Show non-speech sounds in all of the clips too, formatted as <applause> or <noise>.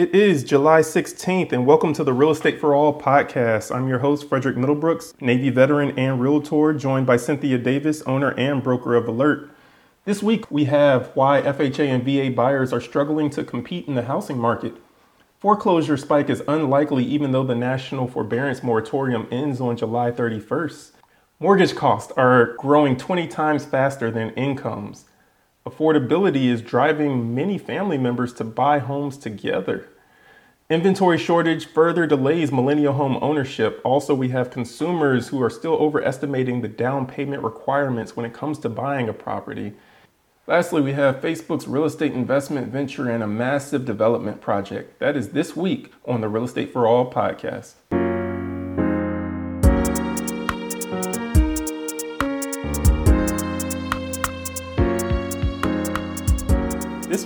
It is July 16th, and welcome to the Real Estate for All podcast. I'm your host, Frederick Middlebrooks, Navy veteran and realtor, joined by Cynthia Davis, owner and broker of Alert. This week, we have why FHA and VA buyers are struggling to compete in the housing market. Foreclosure spike is unlikely even though the national forbearance moratorium ends on July 31st. Mortgage costs are growing 20 times faster than incomes. Affordability is driving many family members to buy homes together. Inventory shortage further delays millennial home ownership. Also, we have consumers who are still overestimating the down payment requirements when it comes to buying a property. Lastly, we have Facebook's real estate investment venture and a massive development project. That is this week on the Real Estate for All podcast.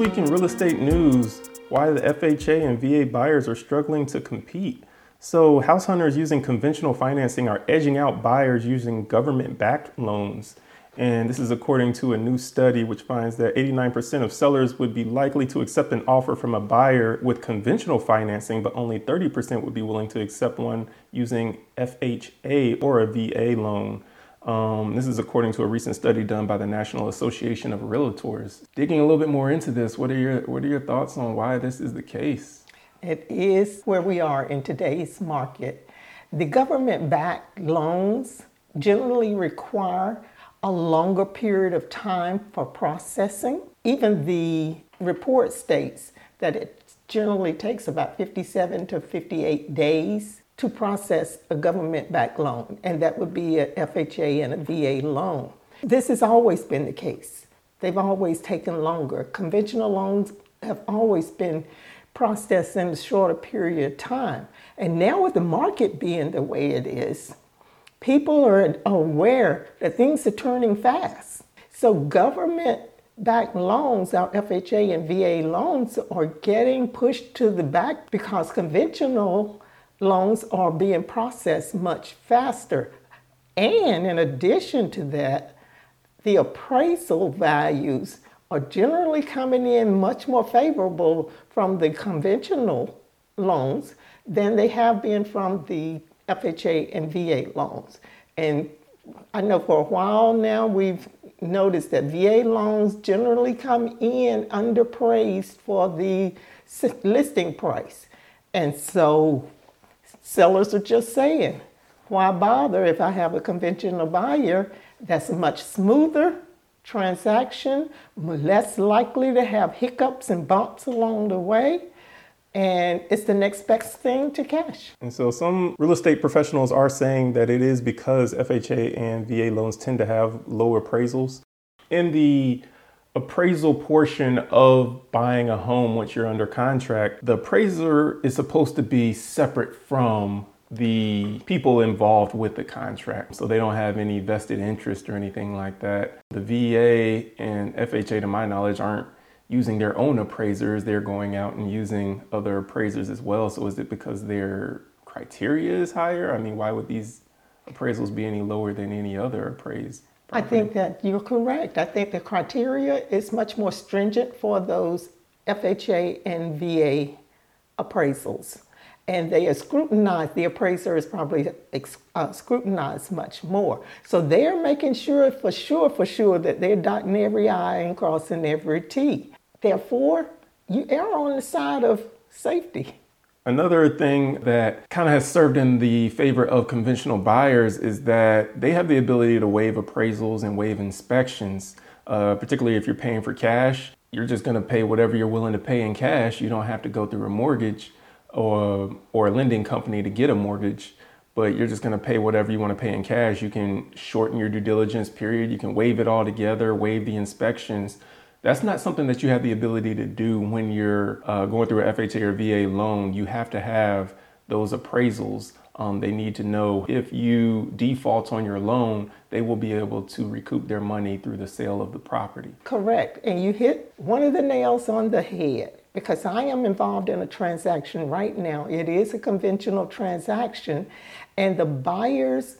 Week in real estate news, why the FHA and VA buyers are struggling to compete. So, house hunters using conventional financing are edging out buyers using government backed loans. And this is according to a new study which finds that 89% of sellers would be likely to accept an offer from a buyer with conventional financing, but only 30% would be willing to accept one using FHA or a VA loan. Um, this is according to a recent study done by the National Association of Realtors. Digging a little bit more into this, what are your what are your thoughts on why this is the case? It is where we are in today's market. The government-backed loans generally require a longer period of time for processing. Even the report states that it generally takes about 57 to 58 days to process a government backed loan, and that would be a FHA and a VA loan. This has always been the case. They've always taken longer. Conventional loans have always been processed in a shorter period of time. And now, with the market being the way it is, people are aware that things are turning fast. So, government backed loans, our FHA and VA loans, are getting pushed to the back because conventional loans are being processed much faster. And in addition to that, the appraisal values are generally coming in much more favorable from the conventional loans than they have been from the FHA and VA loans. And I know for a while now we've noticed that VA loans generally come in underpraised for the listing price. And so Sellers are just saying, why bother if I have a conventional buyer that's a much smoother transaction, less likely to have hiccups and bumps along the way, and it's the next best thing to cash. And so some real estate professionals are saying that it is because FHA and VA loans tend to have low appraisals. In the appraisal portion of buying a home once you're under contract, the appraiser is supposed to be separate from the people involved with the contract. So they don't have any vested interest or anything like that. The VA and FHA, to my knowledge, aren't using their own appraisers. They're going out and using other appraisers as well. So is it because their criteria is higher? I mean, why would these appraisals be any lower than any other appraised? I think that you're correct. I think the criteria is much more stringent for those FHA and VA appraisals. And they are scrutinized, the appraiser is probably uh, scrutinized much more. So they're making sure, for sure, for sure, that they're dotting every I and crossing every T. Therefore, you err on the side of safety. Another thing that kind of has served in the favor of conventional buyers is that they have the ability to waive appraisals and waive inspections, uh, particularly if you're paying for cash. You're just going to pay whatever you're willing to pay in cash. You don't have to go through a mortgage or, or a lending company to get a mortgage, but you're just going to pay whatever you want to pay in cash. You can shorten your due diligence period, you can waive it all together, waive the inspections. That's not something that you have the ability to do when you're uh, going through a FHA or VA loan. You have to have those appraisals. Um, they need to know if you default on your loan, they will be able to recoup their money through the sale of the property. Correct. And you hit one of the nails on the head because I am involved in a transaction right now. It is a conventional transaction, and the buyer's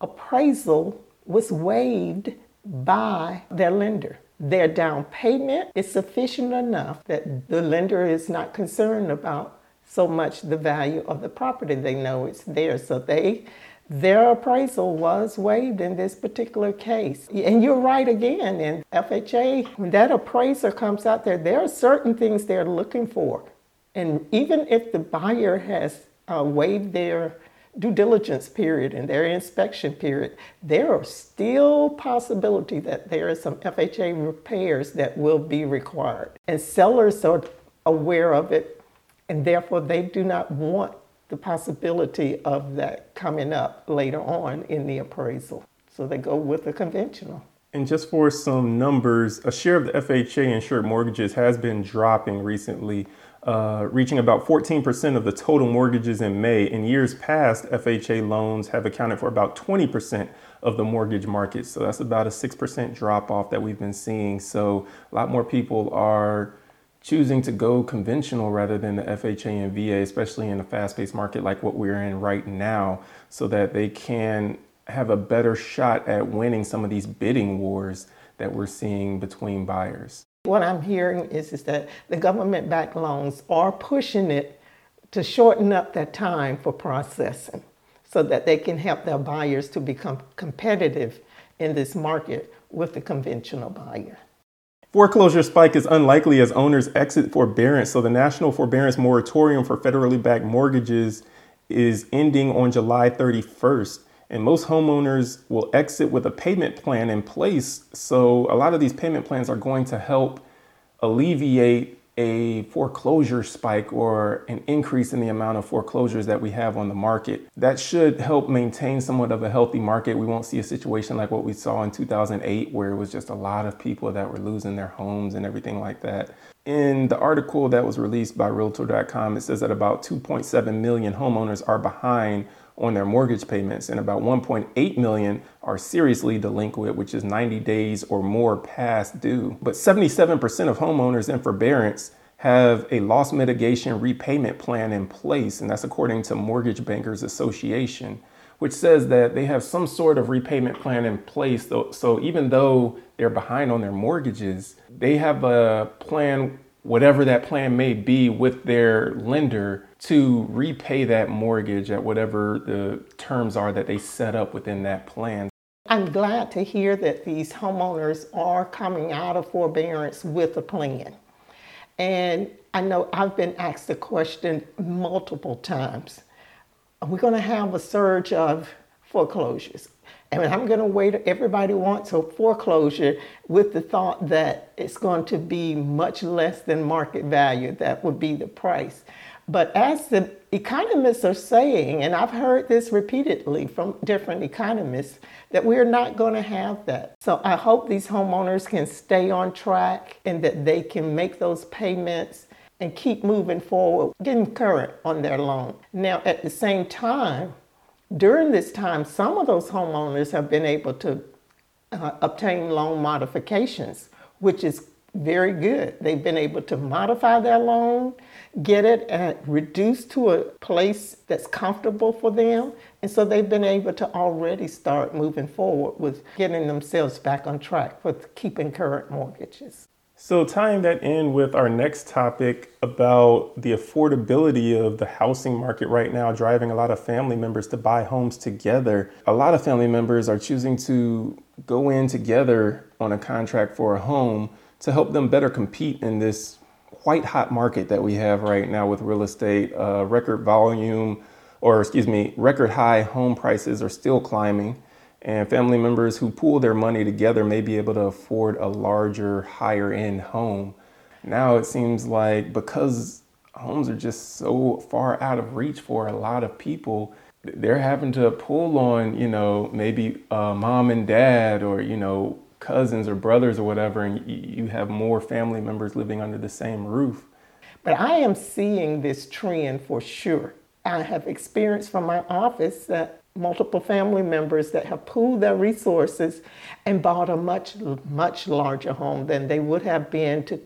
appraisal was waived by their lender. Their down payment is sufficient enough that the lender is not concerned about so much the value of the property. They know it's there. So they their appraisal was waived in this particular case. And you're right again, in FHA, when that appraiser comes out there, there are certain things they're looking for. And even if the buyer has uh, waived their due diligence period and their inspection period, there are still possibility that there are some FHA repairs that will be required. And sellers are aware of it, and therefore they do not want the possibility of that coming up later on in the appraisal. So they go with the conventional. And just for some numbers, a share of the FHA insured mortgages has been dropping recently uh, reaching about 14% of the total mortgages in May. In years past, FHA loans have accounted for about 20% of the mortgage market. So that's about a 6% drop off that we've been seeing. So a lot more people are choosing to go conventional rather than the FHA and VA, especially in a fast paced market like what we're in right now, so that they can have a better shot at winning some of these bidding wars that we're seeing between buyers. What I'm hearing is, is that the government backed loans are pushing it to shorten up that time for processing so that they can help their buyers to become competitive in this market with the conventional buyer. Foreclosure spike is unlikely as owners exit forbearance. So, the National Forbearance Moratorium for federally backed mortgages is ending on July 31st. And most homeowners will exit with a payment plan in place. So a lot of these payment plans are going to help alleviate a foreclosure spike or an increase in the amount of foreclosures that we have on the market. That should help maintain somewhat of a healthy market. We won't see a situation like what we saw in 2008, where it was just a lot of people that were losing their homes and everything like that. In the article that was released by Realtor.com, it says that about 2.7 million homeowners are behind on their mortgage payments, and about 1.8 million are seriously delinquent, which is 90 days or more past due. But 77% of homeowners in forbearance have a loss mitigation repayment plan in place, and that's according to Mortgage Bankers Association, which says that they have some sort of repayment plan in place. So even though they're behind on their mortgages, they have a plan whatever that plan may be with their lender to repay that mortgage at whatever the terms are that they set up within that plan. I'm glad to hear that these homeowners are coming out of forbearance with a plan. And I know I've been asked the question multiple times are we going to have a surge of foreclosures? And I'm going to wait, everybody wants a foreclosure with the thought that it's going to be much less than market value. That would be the price. But as the economists are saying, and I've heard this repeatedly from different economists, that we're not going to have that. So I hope these homeowners can stay on track and that they can make those payments and keep moving forward, getting current on their loan. Now, at the same time, during this time, some of those homeowners have been able to uh, obtain loan modifications, which is very good. They've been able to modify their loan, get it at, reduced to a place that's comfortable for them. And so they've been able to already start moving forward with getting themselves back on track with keeping current mortgages. So, tying that in with our next topic about the affordability of the housing market right now, driving a lot of family members to buy homes together. A lot of family members are choosing to go in together on a contract for a home to help them better compete in this quite hot market that we have right now with real estate. Uh, record volume, or excuse me, record high home prices are still climbing and family members who pool their money together may be able to afford a larger, higher end home. Now it seems like because homes are just so far out of reach for a lot of people, they're having to pull on, you know, maybe uh, mom and dad or, you know, cousins or brothers or whatever, and you have more family members living under the same roof. But I am seeing this trend for sure. I have experienced from my office that multiple family members that have pooled their resources and bought a much much larger home than they would have been to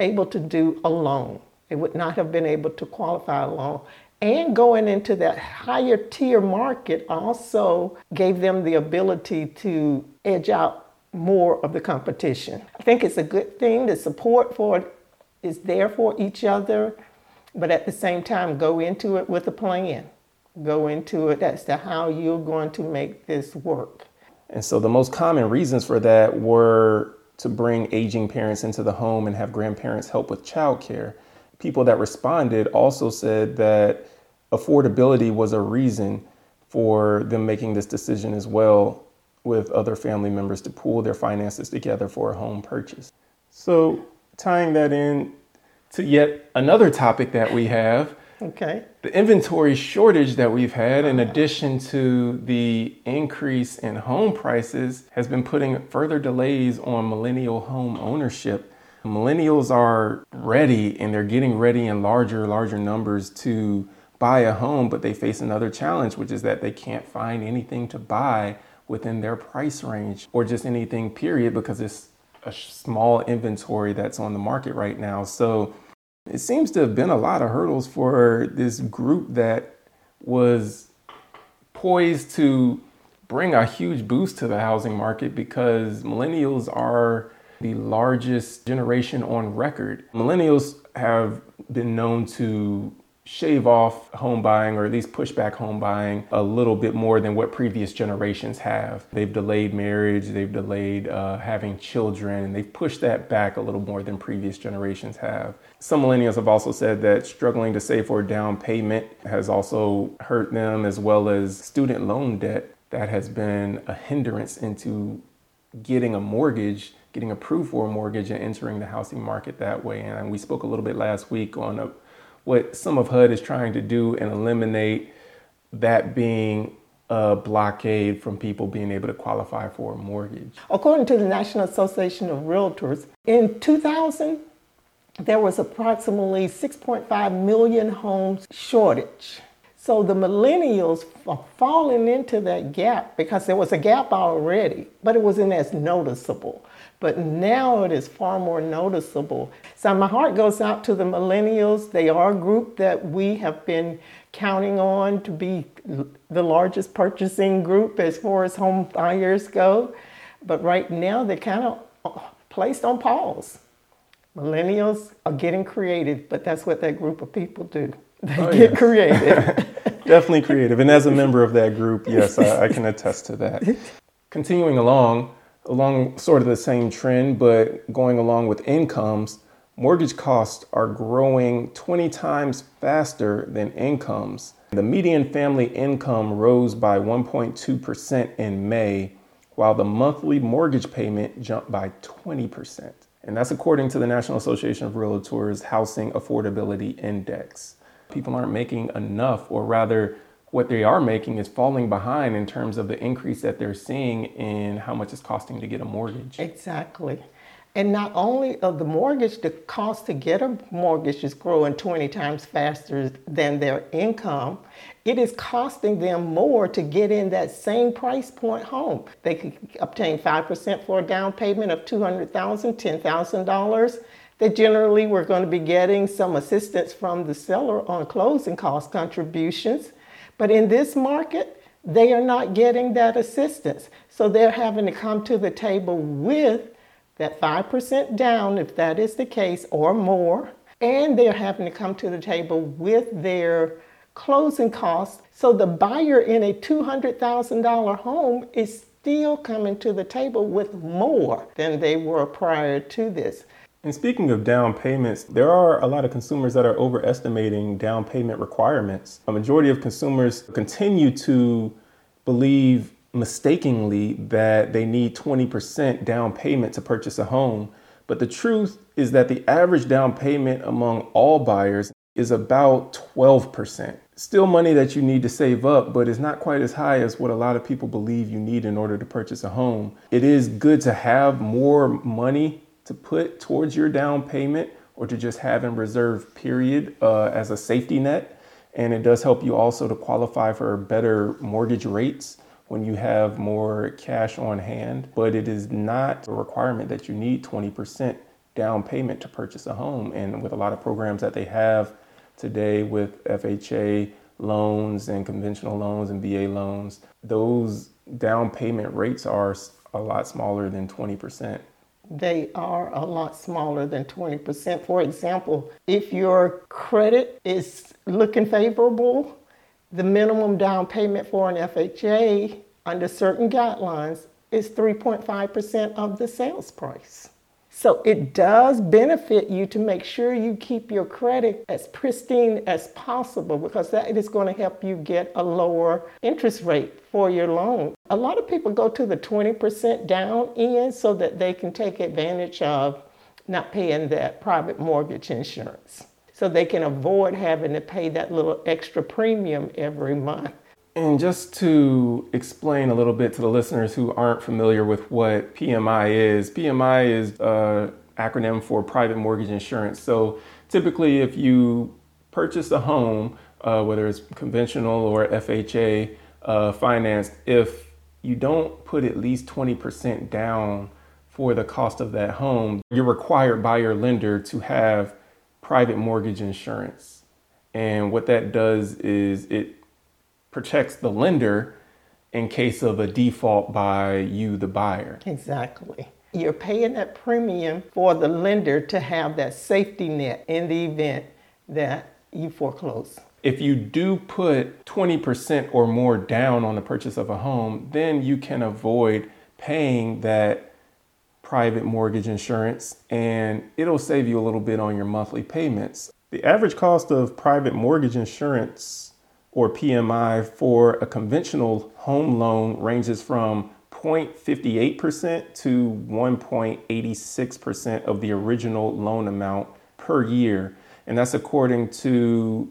able to do alone. They would not have been able to qualify alone. And going into that higher tier market also gave them the ability to edge out more of the competition. I think it's a good thing. The support for it is there for each other, but at the same time, go into it with a plan. Go into it as to how you're going to make this work. And so the most common reasons for that were to bring aging parents into the home and have grandparents help with childcare. People that responded also said that affordability was a reason for them making this decision as well with other family members to pool their finances together for a home purchase. So, tying that in to yet another topic that we have. Okay. The inventory shortage that we've had, in addition to the increase in home prices, has been putting further delays on millennial home ownership. Millennials are ready and they're getting ready in larger, larger numbers to buy a home, but they face another challenge, which is that they can't find anything to buy within their price range or just anything, period, because it's a small inventory that's on the market right now. So it seems to have been a lot of hurdles for this group that was poised to bring a huge boost to the housing market because millennials are the largest generation on record. Millennials have been known to shave off home buying or at least push back home buying a little bit more than what previous generations have. They've delayed marriage, they've delayed uh, having children, and they've pushed that back a little more than previous generations have. Some millennials have also said that struggling to save for a down payment has also hurt them, as well as student loan debt that has been a hindrance into getting a mortgage getting approved for a mortgage and entering the housing market that way. And we spoke a little bit last week on a what some of HUD is trying to do and eliminate that being a blockade from people being able to qualify for a mortgage. According to the National Association of Realtors, in 2000, there was approximately 6.5 million homes shortage. So the millennials are falling into that gap because there was a gap already, but it wasn't as noticeable. But now it is far more noticeable. So my heart goes out to the millennials. They are a group that we have been counting on to be the largest purchasing group as far as home buyers go. But right now they're kind of uh, placed on pause. Millennials are getting creative, but that's what that group of people do. They oh, get yes. creative. <laughs> Definitely creative. And as a member of that group, yes, I, I can attest to that. Continuing along, along sort of the same trend, but going along with incomes, mortgage costs are growing 20 times faster than incomes. The median family income rose by 1.2% in May, while the monthly mortgage payment jumped by 20%. And that's according to the National Association of Realtors Housing Affordability Index people aren't making enough, or rather, what they are making is falling behind in terms of the increase that they're seeing in how much it's costing to get a mortgage. Exactly. And not only of the mortgage, the cost to get a mortgage is growing 20 times faster than their income. It is costing them more to get in that same price point home. They could obtain 5% for a down payment of $200,000, $10,000 that generally we're going to be getting some assistance from the seller on closing cost contributions. But in this market, they are not getting that assistance. So they're having to come to the table with that 5% down, if that is the case, or more. And they're having to come to the table with their closing costs. So the buyer in a $200,000 home is still coming to the table with more than they were prior to this. And speaking of down payments, there are a lot of consumers that are overestimating down payment requirements. A majority of consumers continue to believe mistakenly that they need 20% down payment to purchase a home. But the truth is that the average down payment among all buyers is about 12%. Still money that you need to save up, but it's not quite as high as what a lot of people believe you need in order to purchase a home. It is good to have more money to put towards your down payment or to just have in reserve period uh, as a safety net. And it does help you also to qualify for better mortgage rates when you have more cash on hand. But it is not a requirement that you need 20% down payment to purchase a home. And with a lot of programs that they have today with FHA loans and conventional loans and VA loans, those down payment rates are a lot smaller than 20%. They are a lot smaller than 20%. For example, if your credit is looking favorable, the minimum down payment for an FHA under certain guidelines is 3.5% of the sales price. So it does benefit you to make sure you keep your credit as pristine as possible because that is going to help you get a lower interest rate for your loan. A lot of people go to the 20% down end so that they can take advantage of not paying that private mortgage insurance. So they can avoid having to pay that little extra premium every month. And just to explain a little bit to the listeners who aren't familiar with what PMI is, PMI is an acronym for private mortgage insurance. So typically, if you purchase a home, uh, whether it's conventional or FHA uh, financed, if you don't put at least 20% down for the cost of that home, you're required by your lender to have private mortgage insurance. And what that does is it protects the lender in case of a default by you, the buyer. Exactly. You're paying that premium for the lender to have that safety net in the event that you foreclose. If you do put 20% or more down on the purchase of a home, then you can avoid paying that private mortgage insurance and it'll save you a little bit on your monthly payments. The average cost of private mortgage insurance or PMI for a conventional home loan ranges from 0.58% to 1.86% of the original loan amount per year. And that's according to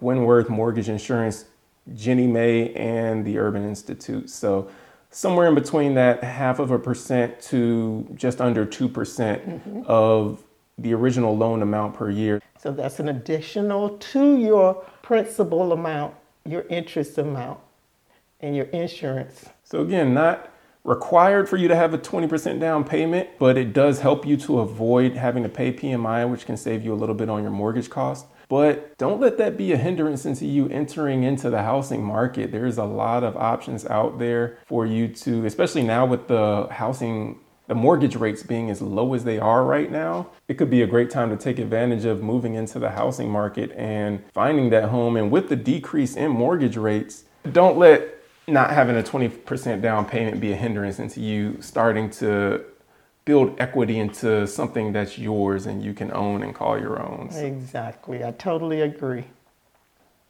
Genworth Mortgage Insurance, Ginnie May, and the Urban Institute. So somewhere in between that half of a percent to just under 2% mm-hmm. of the original loan amount per year. So that's an additional to your principal amount, your interest amount, and your insurance. So, again, not required for you to have a 20% down payment, but it does help you to avoid having to pay PMI, which can save you a little bit on your mortgage cost. But don't let that be a hindrance into you entering into the housing market. There's a lot of options out there for you to, especially now with the housing the mortgage rates being as low as they are right now, it could be a great time to take advantage of moving into the housing market and finding that home. And with the decrease in mortgage rates, don't let not having a 20% down payment be a hindrance into you starting to build equity into something that's yours and you can own and call your own. Exactly. I totally agree.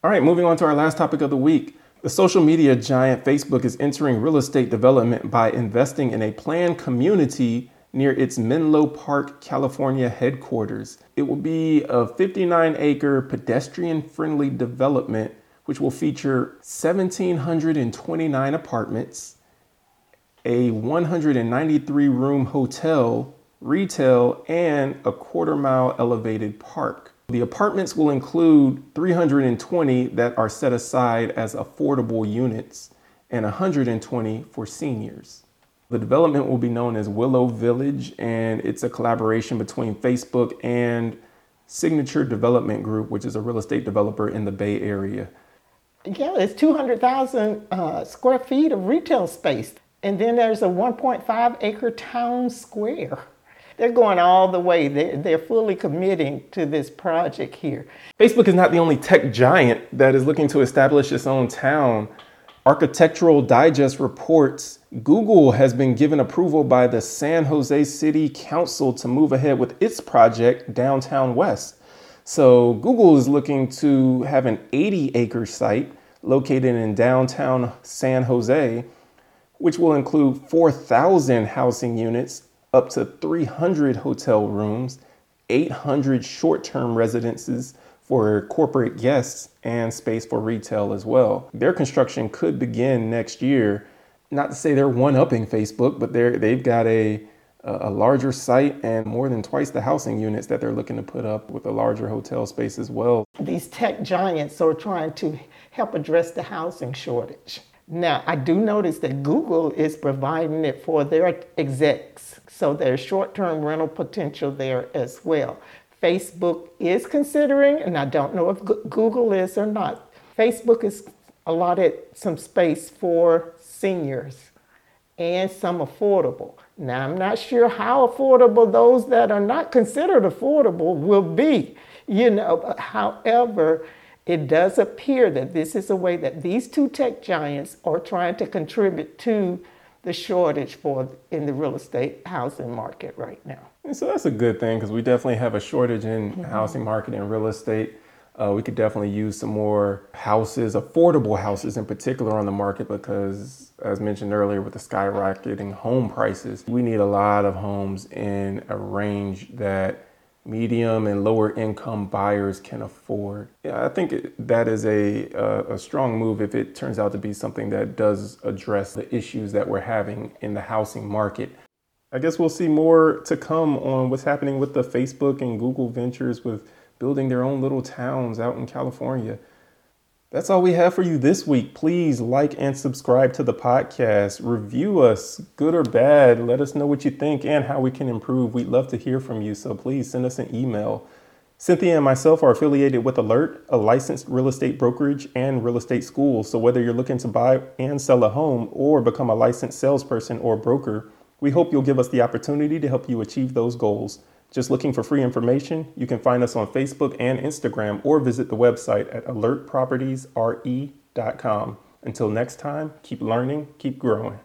All right, moving on to our last topic of the week. The social media giant Facebook is entering real estate development by investing in a planned community near its Menlo Park, California headquarters. It will be a 59 acre pedestrian friendly development which will feature 1,729 apartments, a 193 room hotel, retail, and a quarter mile elevated park. The apartments will include 320 that are set aside as affordable units and 120 for seniors. The development will be known as Willow Village, and it's a collaboration between Facebook and Signature Development Group, which is a real estate developer in the Bay Area. Yeah, it's 200,000 uh, square feet of retail space. And then there's a 1.5 acre town square they're going all the way. They're, they're fully committing to this project here. Facebook is not the only tech giant that is looking to establish its own town. Architectural Digest reports Google has been given approval by the San Jose City Council to move ahead with its project downtown west. So, Google is looking to have an 80 acre site located in downtown San Jose, which will include 4,000 housing units up to 300 hotel rooms, 800 short term residences for corporate guests, and space for retail as well. Their construction could begin next year. Not to say they're one upping Facebook, but they're, they've got a, a larger site and more than twice the housing units that they're looking to put up with a larger hotel space as well. These tech giants are trying to help address the housing shortage. Now, I do notice that Google is providing it for their execs, so there's short term rental potential there as well. Facebook is considering, and I don't know if Google is or not, Facebook has allotted some space for seniors and some affordable. Now, I'm not sure how affordable those that are not considered affordable will be. You know, however, it does appear that this is a way that these two tech giants are trying to contribute to the shortage for in the real estate housing market right now. And so that's a good thing because we definitely have a shortage in mm-hmm. housing market and real estate. Uh, we could definitely use some more houses, affordable houses in particular, on the market because, as mentioned earlier, with the skyrocketing home prices, we need a lot of homes in a range that medium and lower income buyers can afford. Yeah, I think that is a, a, a strong move if it turns out to be something that does address the issues that we're having in the housing market. I guess we'll see more to come on what's happening with the Facebook and Google ventures with building their own little towns out in California. That's all we have for you this week. Please like and subscribe to the podcast. Review us, good or bad. Let us know what you think and how we can improve. We'd love to hear from you, so please send us an email. Cynthia and myself are affiliated with Alert, a licensed real estate brokerage and real estate school. So whether you're looking to buy and sell a home or become a licensed salesperson or broker, we hope you'll give us the opportunity to help you achieve those goals. Just looking for free information, you can find us on Facebook and Instagram or visit the website at alertpropertiesre.com. Until next time, keep learning, keep growing.